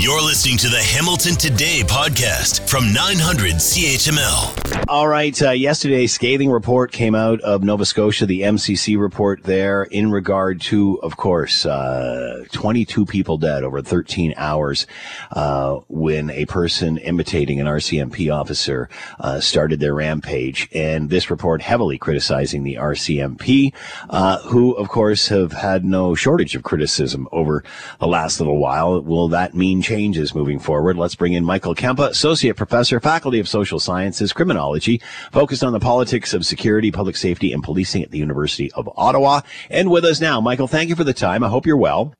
You're listening to the Hamilton Today podcast from 900 CHML. All right. Uh, yesterday, scathing report came out of Nova Scotia, the MCC report there in regard to, of course, uh, 22 people dead over 13 hours uh, when a person imitating an RCMP officer uh, started their rampage. And this report heavily criticizing the RCMP, uh, who, of course, have had no shortage of criticism over the last little while. Will that mean changes moving forward. Let's bring in Michael Kempa, Associate Professor, Faculty of Social Sciences, Criminology, focused on the politics of security, public safety, and policing at the University of Ottawa. And with us now, Michael, thank you for the time. I hope you're well.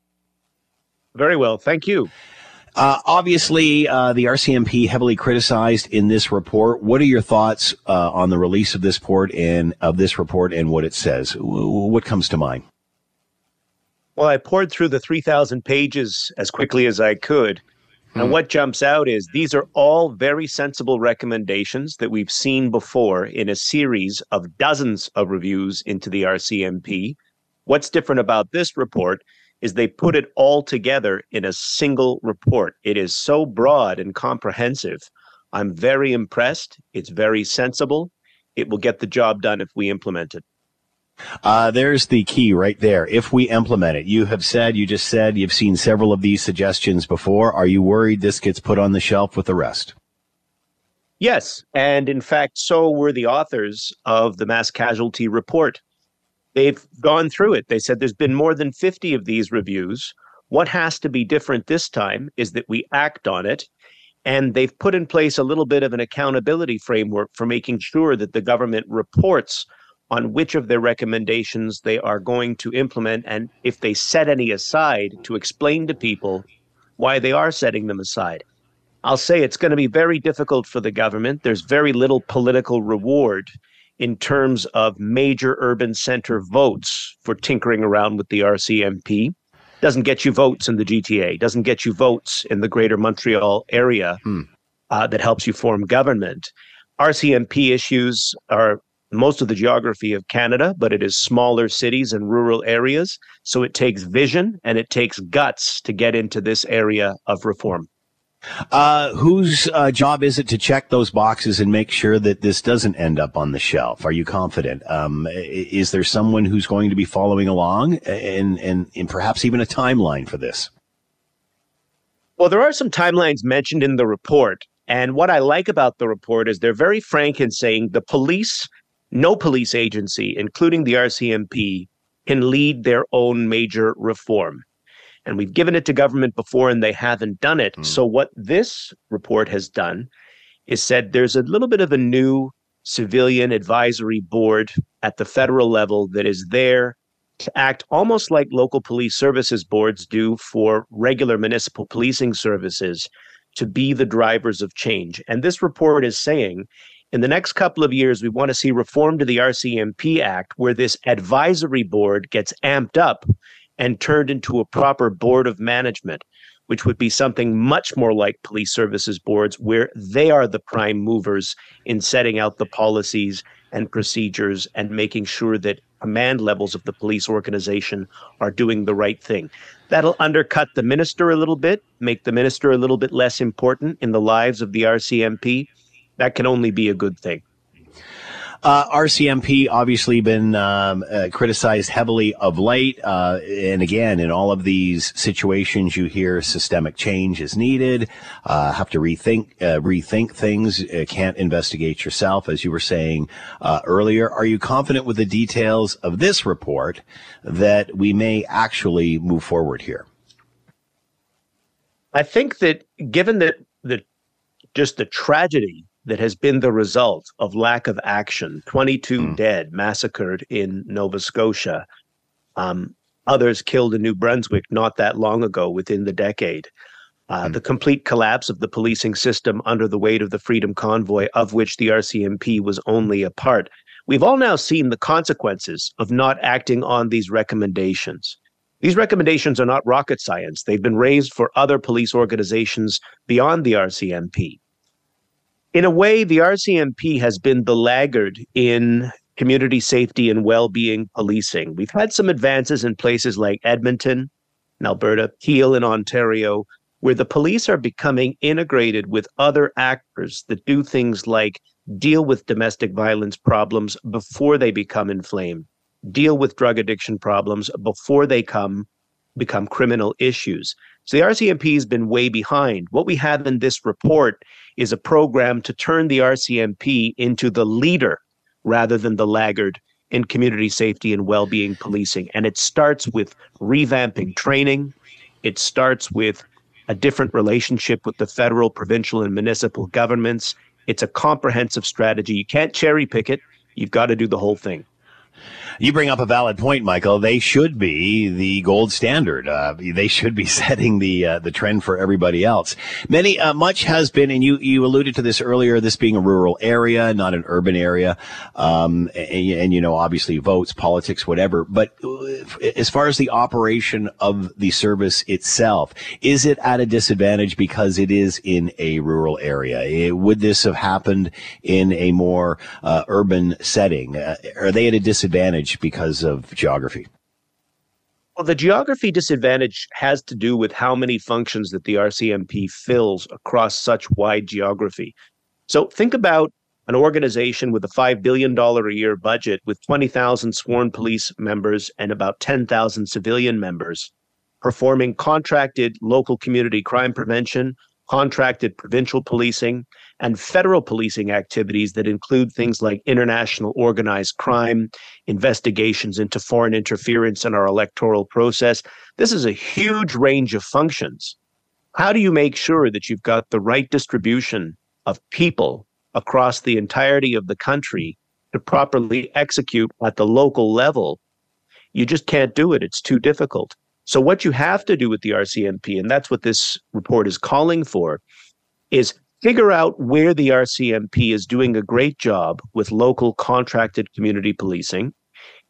Very well. Thank you. Uh, obviously, uh, the RCMP heavily criticized in this report. What are your thoughts uh, on the release of this report and of this report and what it says? What comes to mind? Well, I pored through the 3,000 pages as quickly as I could. And hmm. what jumps out is these are all very sensible recommendations that we've seen before in a series of dozens of reviews into the RCMP. What's different about this report is they put it all together in a single report. It is so broad and comprehensive. I'm very impressed. It's very sensible. It will get the job done if we implement it. Uh, there's the key right there. If we implement it, you have said, you just said you've seen several of these suggestions before. Are you worried this gets put on the shelf with the rest? Yes. And in fact, so were the authors of the mass casualty report. They've gone through it. They said there's been more than 50 of these reviews. What has to be different this time is that we act on it. And they've put in place a little bit of an accountability framework for making sure that the government reports on which of their recommendations they are going to implement and if they set any aside to explain to people why they are setting them aside. I'll say it's going to be very difficult for the government. There's very little political reward in terms of major urban center votes for tinkering around with the RCMP. Doesn't get you votes in the GTA, doesn't get you votes in the greater Montreal area hmm. uh, that helps you form government. RCMP issues are most of the geography of Canada, but it is smaller cities and rural areas. So it takes vision and it takes guts to get into this area of reform. Uh, whose uh, job is it to check those boxes and make sure that this doesn't end up on the shelf? Are you confident? Um, is there someone who's going to be following along and, and, and perhaps even a timeline for this? Well, there are some timelines mentioned in the report. And what I like about the report is they're very frank in saying the police no police agency, including the RCMP, can lead their own major reform. And we've given it to government before and they haven't done it. Mm. So, what this report has done is said there's a little bit of a new civilian advisory board at the federal level that is there to act almost like local police services boards do for regular municipal policing services to be the drivers of change. And this report is saying in the next couple of years, we want to see reform to the RCMP Act where this advisory board gets amped up and turned into a proper board of management, which would be something much more like police services boards, where they are the prime movers in setting out the policies and procedures and making sure that command levels of the police organization are doing the right thing. That'll undercut the minister a little bit, make the minister a little bit less important in the lives of the RCMP that can only be a good thing. Uh, RCMP obviously been um, uh, criticized heavily of late, uh, and again, in all of these situations, you hear systemic change is needed. Uh, have to rethink uh, rethink things. Uh, can't investigate yourself, as you were saying earlier. Are you confident with the details of this report that we may actually move forward here? I think that given that the just the tragedy that has been the result of lack of action 22 mm. dead, massacred in Nova Scotia, um, others killed in New Brunswick not that long ago within the decade. Uh, mm. The complete collapse of the policing system under the weight of the Freedom Convoy, of which the RCMP was only a part. We've all now seen the consequences of not acting on these recommendations. These recommendations are not rocket science. They've been raised for other police organizations beyond the RCMP in a way, the RCMP has been the laggard in community safety and well-being policing. We've had some advances in places like Edmonton in Alberta, Peel in Ontario, where the police are becoming integrated with other actors that do things like deal with domestic violence problems before they become inflamed, deal with drug addiction problems before they come become criminal issues. So the RCMP has been way behind. What we have in this report is a program to turn the RCMP into the leader rather than the laggard in community safety and well-being policing. And it starts with revamping training. It starts with a different relationship with the federal, provincial, and municipal governments. It's a comprehensive strategy. You can't cherry pick it. You've got to do the whole thing. You bring up a valid point, Michael. They should be the gold standard. Uh, they should be setting the uh, the trend for everybody else. Many uh, much has been, and you you alluded to this earlier. This being a rural area, not an urban area, um, and, and, you know, obviously votes, politics, whatever. But uh, as far as the operation of the service itself, is it at a disadvantage because it is in a rural area? It, would this have happened in a more uh, urban setting? Uh, are they at a disadvantage? Disadvantage because of geography? Well, the geography disadvantage has to do with how many functions that the RCMP fills across such wide geography. So think about an organization with a $5 billion a year budget with 20,000 sworn police members and about 10,000 civilian members performing contracted local community crime prevention, contracted provincial policing, and federal policing activities that include things like international organized crime, investigations into foreign interference in our electoral process. This is a huge range of functions. How do you make sure that you've got the right distribution of people across the entirety of the country to properly execute at the local level? You just can't do it. It's too difficult. So, what you have to do with the RCMP, and that's what this report is calling for, is figure out where the RCMP is doing a great job with local contracted community policing,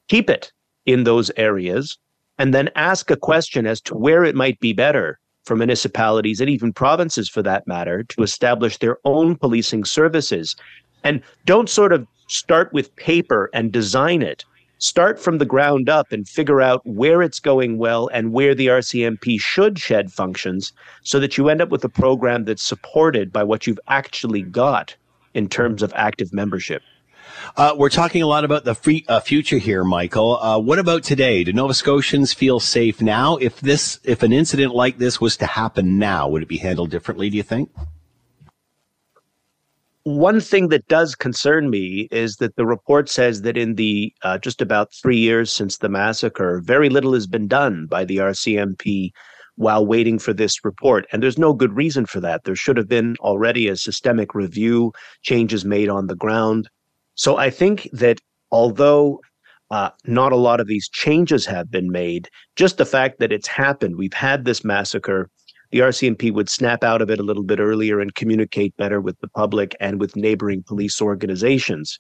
keep it in those areas, and then ask a question as to where it might be better for municipalities and even provinces for that matter to establish their own policing services. And don't sort of start with paper and design it start from the ground up and figure out where it's going well and where the RCMP should shed functions so that you end up with a program that's supported by what you've actually got in terms of active membership. Uh, we're talking a lot about the free, uh, future here, Michael. Uh, what about today? Do Nova Scotians feel safe now? If this, if an incident like this was to happen now, would it be handled differently? Do you think? One thing that does concern me is that the report says that in the uh, just about three years since the massacre, very little has been done by the RCMP while waiting for this report. And there's no good reason for that. There should have been already a systemic review, changes made on the ground. So I think that although uh, not a lot of these changes have been made, just the fact that it's happened, we've had this massacre the RCMP would snap out of it a little bit earlier and communicate better with the public and with neighboring police organizations.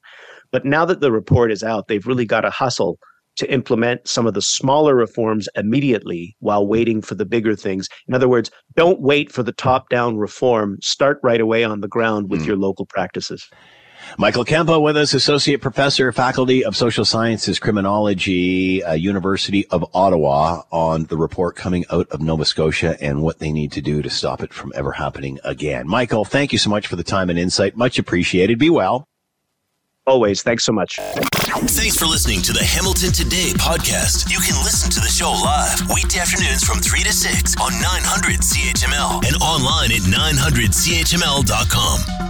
But now that the report is out, they've really got to hustle to implement some of the smaller reforms immediately while waiting for the bigger things. In other words, don't wait for the top down reform. Start right away on the ground with mm. your local practices. Michael Kempa with us, Associate Professor, Faculty of Social Sciences, Criminology, uh, University of Ottawa, on the report coming out of Nova Scotia and what they need to do to stop it from ever happening again. Michael, thank you so much for the time and insight. Much appreciated. Be well. Always. Thanks so much. Thanks for listening to the Hamilton Today podcast. You can listen to the show live weekday afternoons from 3 to 6 on 900 CHML and online at 900CHML.com.